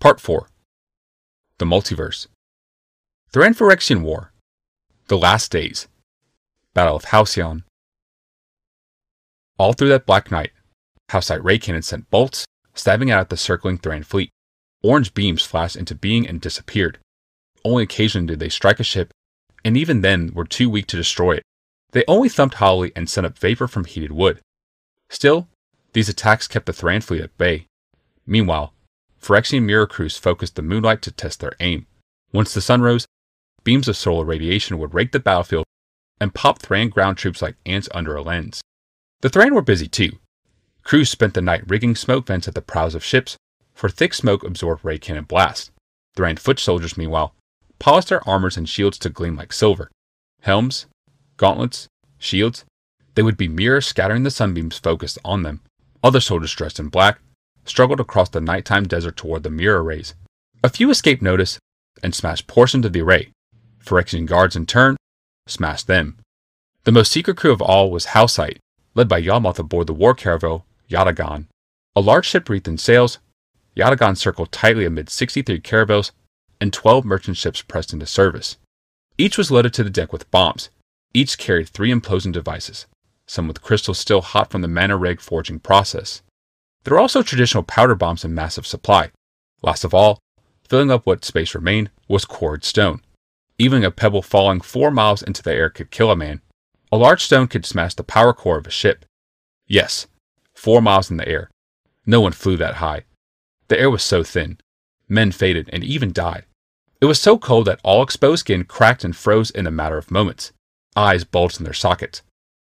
Part 4 The Multiverse Thran Phyrexian War The Last Days Battle of Halcyon All through that black night, Halcite ray cannons sent bolts, stabbing out at the circling Thran fleet. Orange beams flashed into being and disappeared. Only occasionally did they strike a ship, and even then were too weak to destroy it. They only thumped hollowly and sent up vapor from heated wood. Still, these attacks kept the Thran fleet at bay. Meanwhile, Phyrexian mirror crews focused the moonlight to test their aim. Once the sun rose, beams of solar radiation would rake the battlefield and pop Thran ground troops like ants under a lens. The Thran were busy too. Crews spent the night rigging smoke vents at the prows of ships, for thick smoke absorbed ray cannon blast. Thran foot soldiers, meanwhile, polished their armors and shields to gleam like silver. Helms, gauntlets, shields, they would be mirrors scattering the sunbeams focused on them. Other soldiers dressed in black struggled across the nighttime desert toward the mirror rays. A few escaped notice and smashed portions of the array. Phyrexian guards, in turn, smashed them. The most secret crew of all was Halcite, led by Yawgmoth aboard the war caravel Yatagan. A large ship wreathed in sails, Yatagan circled tightly amid 63 caravels and 12 merchant ships pressed into service. Each was loaded to the deck with bombs. Each carried three implosion devices, some with crystals still hot from the mana rig forging process. There were also traditional powder bombs in massive supply. Last of all, filling up what space remained, was quarried stone. Even a pebble falling four miles into the air could kill a man. A large stone could smash the power core of a ship. Yes, four miles in the air. No one flew that high. The air was so thin. Men faded and even died. It was so cold that all exposed skin cracked and froze in a matter of moments. Eyes bulged in their sockets.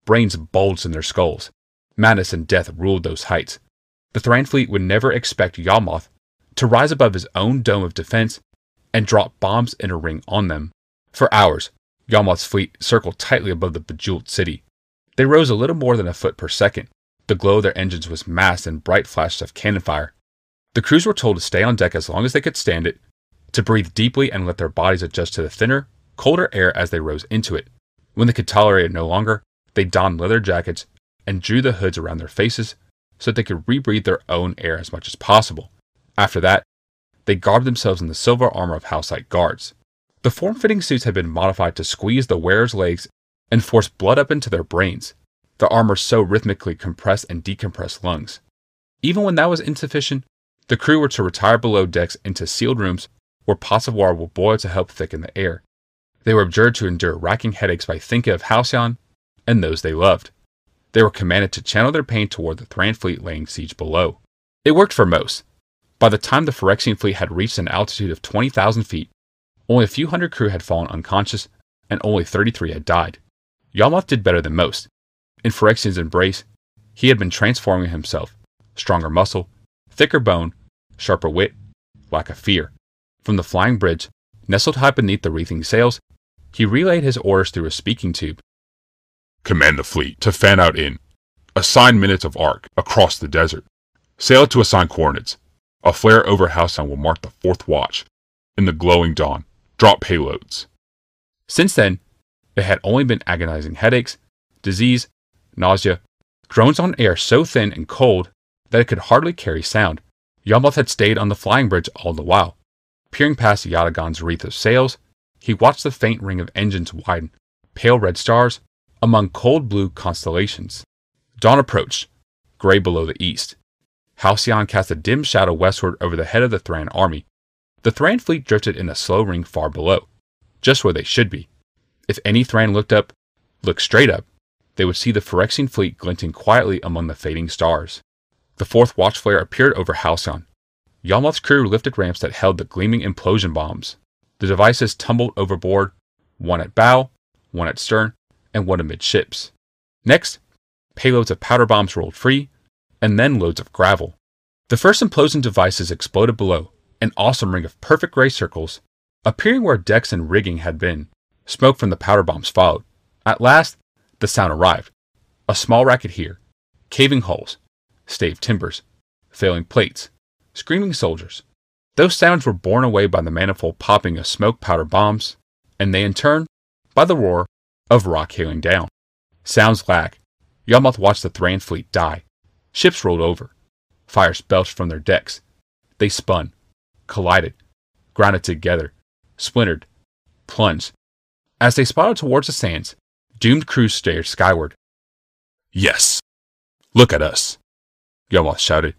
Brains bulged in their skulls. Madness and death ruled those heights. The Thran fleet would never expect Yawgmoth to rise above his own dome of defense and drop bombs in a ring on them. For hours, Yawgmoth's fleet circled tightly above the bejeweled city. They rose a little more than a foot per second. The glow of their engines was masked in bright flashes of cannon fire. The crews were told to stay on deck as long as they could stand it, to breathe deeply and let their bodies adjust to the thinner, colder air as they rose into it. When they could tolerate it no longer, they donned leather jackets and drew the hoods around their faces so that they could rebreathe their own air as much as possible. After that, they garbed themselves in the silver armor of Halcite guards. The form fitting suits had been modified to squeeze the wearer's legs and force blood up into their brains. The armor so rhythmically compressed and decompressed lungs. Even when that was insufficient, the crew were to retire below decks into sealed rooms where pots of water will boil to help thicken the air. They were abjured to endure racking headaches by thinking of Halcyon and those they loved. They were commanded to channel their pain toward the Thran fleet laying siege below. It worked for most. By the time the Phyrexian fleet had reached an altitude of 20,000 feet, only a few hundred crew had fallen unconscious, and only 33 had died. Yawgmoth did better than most. In Phyrexian's embrace, he had been transforming himself stronger muscle, thicker bone, sharper wit, lack of fear. From the flying bridge, nestled high beneath the wreathing sails, he relayed his orders through a speaking tube Command the fleet to fan out in. Assign minutes of arc across the desert. Sail to assigned coordinates. A flare over Halcyon will mark the fourth watch. In the glowing dawn, drop payloads. Since then, it had only been agonizing headaches, disease, nausea, drones on air so thin and cold that it could hardly carry sound. Yawgmoth had stayed on the flying bridge all the while. Peering past Yatagan's wreath of sails, he watched the faint ring of engines widen, pale red stars, among cold blue constellations. Dawn approached, gray below the east. Halcyon cast a dim shadow westward over the head of the Thran army. The Thran fleet drifted in a slow ring far below, just where they should be. If any Thran looked up, looked straight up, they would see the Phyrexian fleet glinting quietly among the fading stars. The fourth watch flare appeared over Halcyon. Yawgmoth's crew lifted ramps that held the gleaming implosion bombs. The devices tumbled overboard, one at bow, one at stern, and one amidships. Next, payloads of powder bombs rolled free, and then loads of gravel. The first implosion devices exploded below, an awesome ring of perfect gray circles, appearing where decks and rigging had been. Smoke from the powder bombs followed. At last, the sound arrived. A small racket here, caving hulls, staved timbers, failing plates, screaming soldiers. Those sounds were borne away by the manifold popping of smoke powder bombs, and they in turn by the roar of rock hailing down. Sounds lack. Yawgmoth watched the Thran fleet die. Ships rolled over. Fires belched from their decks. They spun. collided, grounded together, splintered, plunged. As they spotted towards the sands, doomed crews stared skyward. Yes! Look at us! Yawgmoth shouted,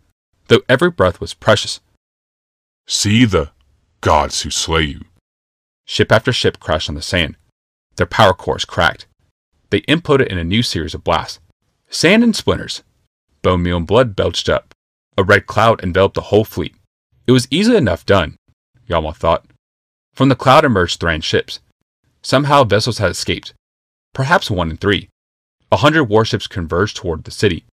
though every breath was precious. See the gods who slay you. Ship after ship crashed on the sand. Their power cores cracked. They imploded in a new series of blasts. Sand and splinters. Bone meal and blood belched up. A red cloud enveloped the whole fleet. It was easily enough done, Yawgmoth thought. From the cloud emerged Thran ships. Somehow vessels had escaped. Perhaps one in three. A hundred warships converged toward the city.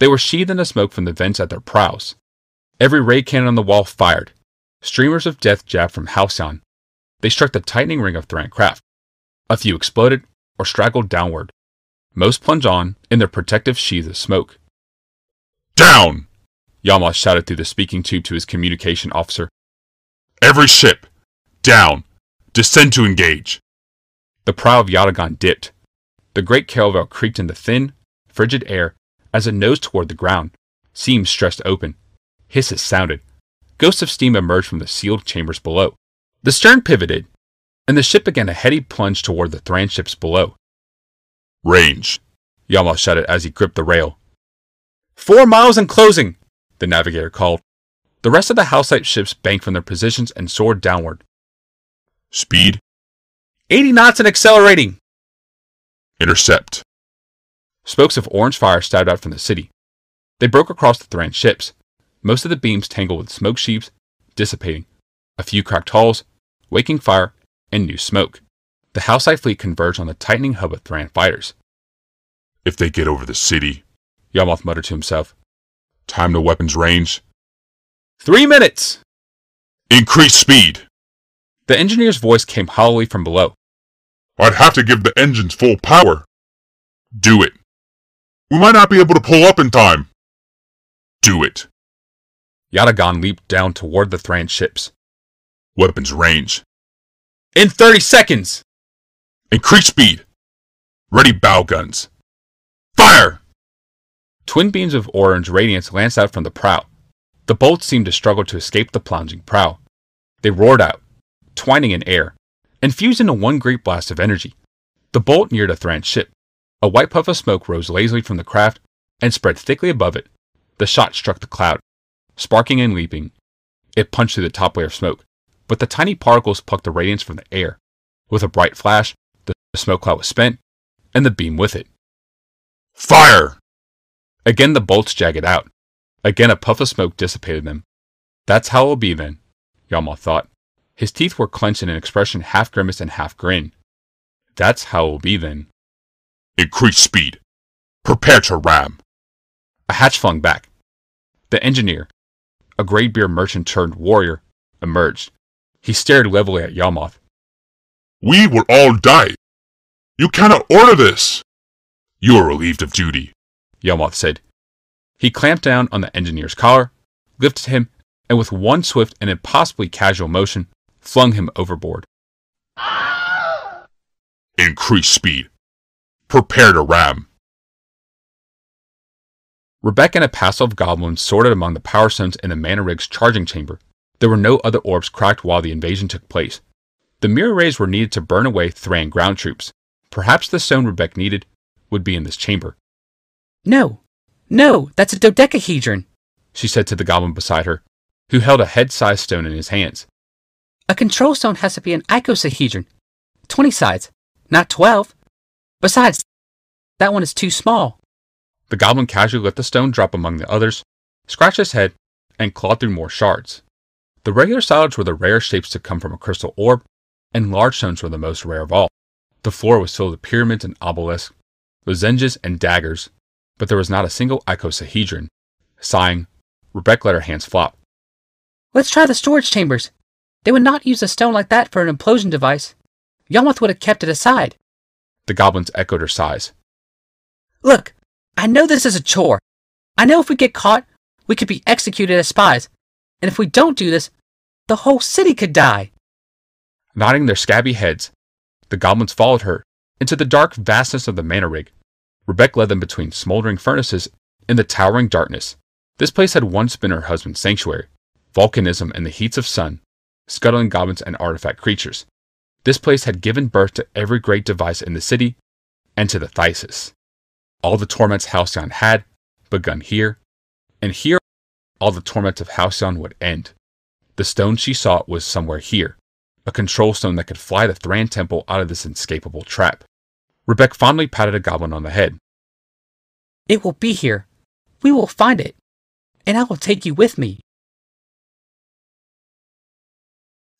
They were sheathed in the smoke from the vents at their prows. Every ray cannon on the wall fired. Streamers of death jabbed from Halcyon. They struck the tightening ring of Thran craft. A few exploded or straggled downward. Most plunged on in their protective sheaths of smoke. Down! Yawgmoth shouted through the speaking tube to his communication officer. Every ship! Down! Descend to engage! The prow of Yatagan dipped. The great caravel creaked in the thin, frigid air as it nosed toward the ground, seams stretched open. Hisses sounded. Ghosts of steam emerged from the sealed chambers below. The stern pivoted, and the ship began a heady plunge toward the Thran ships below. Range! Yawgmoth shouted as he gripped the rail. Four miles and closing! The navigator called. The rest of the Halcite ships banked from their positions and soared downward. Speed! 80 knots and accelerating! Intercept! Spokes of orange fire stabbed out from the city. They broke across the Thran ships. Most of the beams tangled with smoke sheaves, dissipating. A few cracked hulls, waking fire, and new smoke. The Halcite fleet converged on the tightening hub of Thran fighters. If they get over the city, Yawgmoth muttered to himself. time to weapons range. Three minutes! Increase speed! The engineer's voice came hollowly from below. I'd have to give the engines full power. Do it. We might not be able to pull up in time. Do it. Yatagan leaped down toward the Thran ships. Weapons range. In 30 seconds! Increase speed. Ready bow guns. Fire! Twin beams of orange radiance lanced out from the prow. The bolts seemed to struggle to escape the plunging prow. They roared out, twining in air, and fused into one great blast of energy. The bolt neared a Thran ship. A white puff of smoke rose lazily from the craft and spread thickly above it. The shot struck the cloud, sparking and leaping. It punched through the top layer of smoke, but the tiny particles plucked the radiance from the air. With a bright flash, the smoke cloud was spent, and the beam with it. Fire! Again the bolts jagged out. Again a puff of smoke dissipated them. That's how it will be then, Yawgmoth thought. His teeth were clenched in an expression half grimace and half grin. That's how it will be then. Increase speed. Prepare to ram. A hatch flung back. The engineer, a graybeard merchant turned warrior, emerged. He stared levelly at Yawgmoth. We will all die. You cannot order this. You are relieved of duty. Yawgmoth said. He clamped down on the engineer's collar, lifted him, and with one swift and impossibly casual motion, flung him overboard. Increase speed. Prepare to ram. Rebecca and a passel of goblins sorted among the power stones in the mana rig's charging chamber. There were no other orbs cracked while the invasion took place. The mirror rays were needed to burn away Thran ground troops. Perhaps the stone Rebecca needed would be in this chamber. No, no, that's a dodecahedron. She said to the goblin beside her, who held a head sized stone in his hands. A control stone has to be an icosahedron. 20 sides, not 12. Besides, that one is too small. The goblin casually let the stone drop among the others, scratched his head, and clawed through more shards. The regular solids were the rarest shapes to come from a crystal orb, and large stones were the most rare of all. The floor was filled with pyramids and obelisks, lozenges and daggers, but there was not a single icosahedron. Sighing, Rebecca let her hands flop. Let's try the storage chambers. They would not use a stone like that for an implosion device. Yawgmoth would have kept it aside. The goblins echoed her sighs. Look, I know this is a chore. I know if we get caught, we could be executed as spies. And if we don't do this, the whole city could die. Nodding their scabby heads, the goblins followed her into the dark vastness of the mana rig. Rebecca led them between smoldering furnaces in the towering darkness. This place had once been her husband's sanctuary, volcanism and the heats of sun, scuttling goblins and artifact creatures. This place had given birth to every great device in the city and to the Thysis. All the torments Halcyon had begun here, and here all the torments of Halcyon would end. The stone she sought was somewhere here, a control stone that could fly the Thran Temple out of this inescapable trap. Rebecca fondly patted a goblin on the head. It will be here. We will find it. And I will take you with me.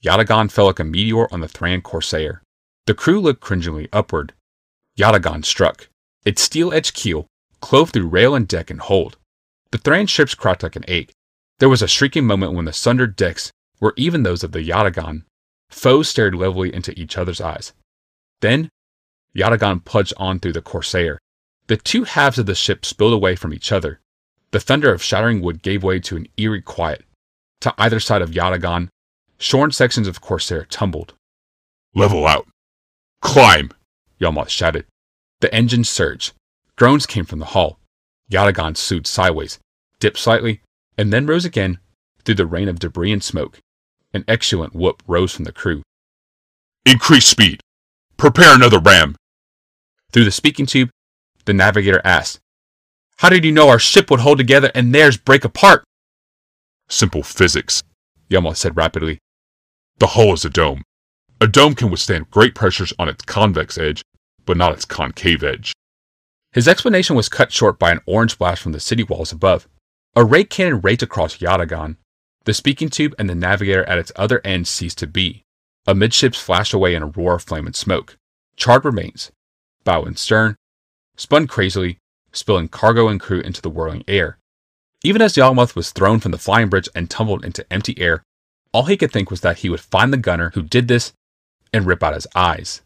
Yatagan fell like a meteor on the Thran Corsair. The crew looked cringingly upward. Yatagan struck. Its steel edged keel clove through rail and deck and hold. The Thran ships cracked like an egg. There was a shrieking moment when the sundered decks were even those of the Yatagan. Foes stared levelly into each other's eyes. Then, Yatagan plunged on through the Corsair. The two halves of the ship spilled away from each other. The thunder of shattering wood gave way to an eerie quiet. To either side of Yatagan, shorn sections of Corsair tumbled. Level out. Climb! Yawgmoth shouted. The engine surged. Groans came from the hull. Yatagan slewed sideways, dipped slightly, and then rose again through the rain of debris and smoke. An exultant whoop rose from the crew. Increase speed. Prepare another ram. Through the speaking tube, the navigator asked, How did you know our ship would hold together and theirs break apart? Simple physics, Yawgmoth said rapidly. The hull is a dome. A dome can withstand great pressures on its convex edge, but not its concave edge. His explanation was cut short by an orange blast from the city walls above. A ray cannon raked across Yatagan. The speaking tube and the navigator at its other end ceased to be. Amidships flashed away in a roar of flame and smoke. Charred remains, bow and stern, spun crazily, spilling cargo and crew into the whirling air. Even as Yawgmoth was thrown from the flying bridge and tumbled into empty air, all he could think was that he would find the gunner who did this and rip out his eyes.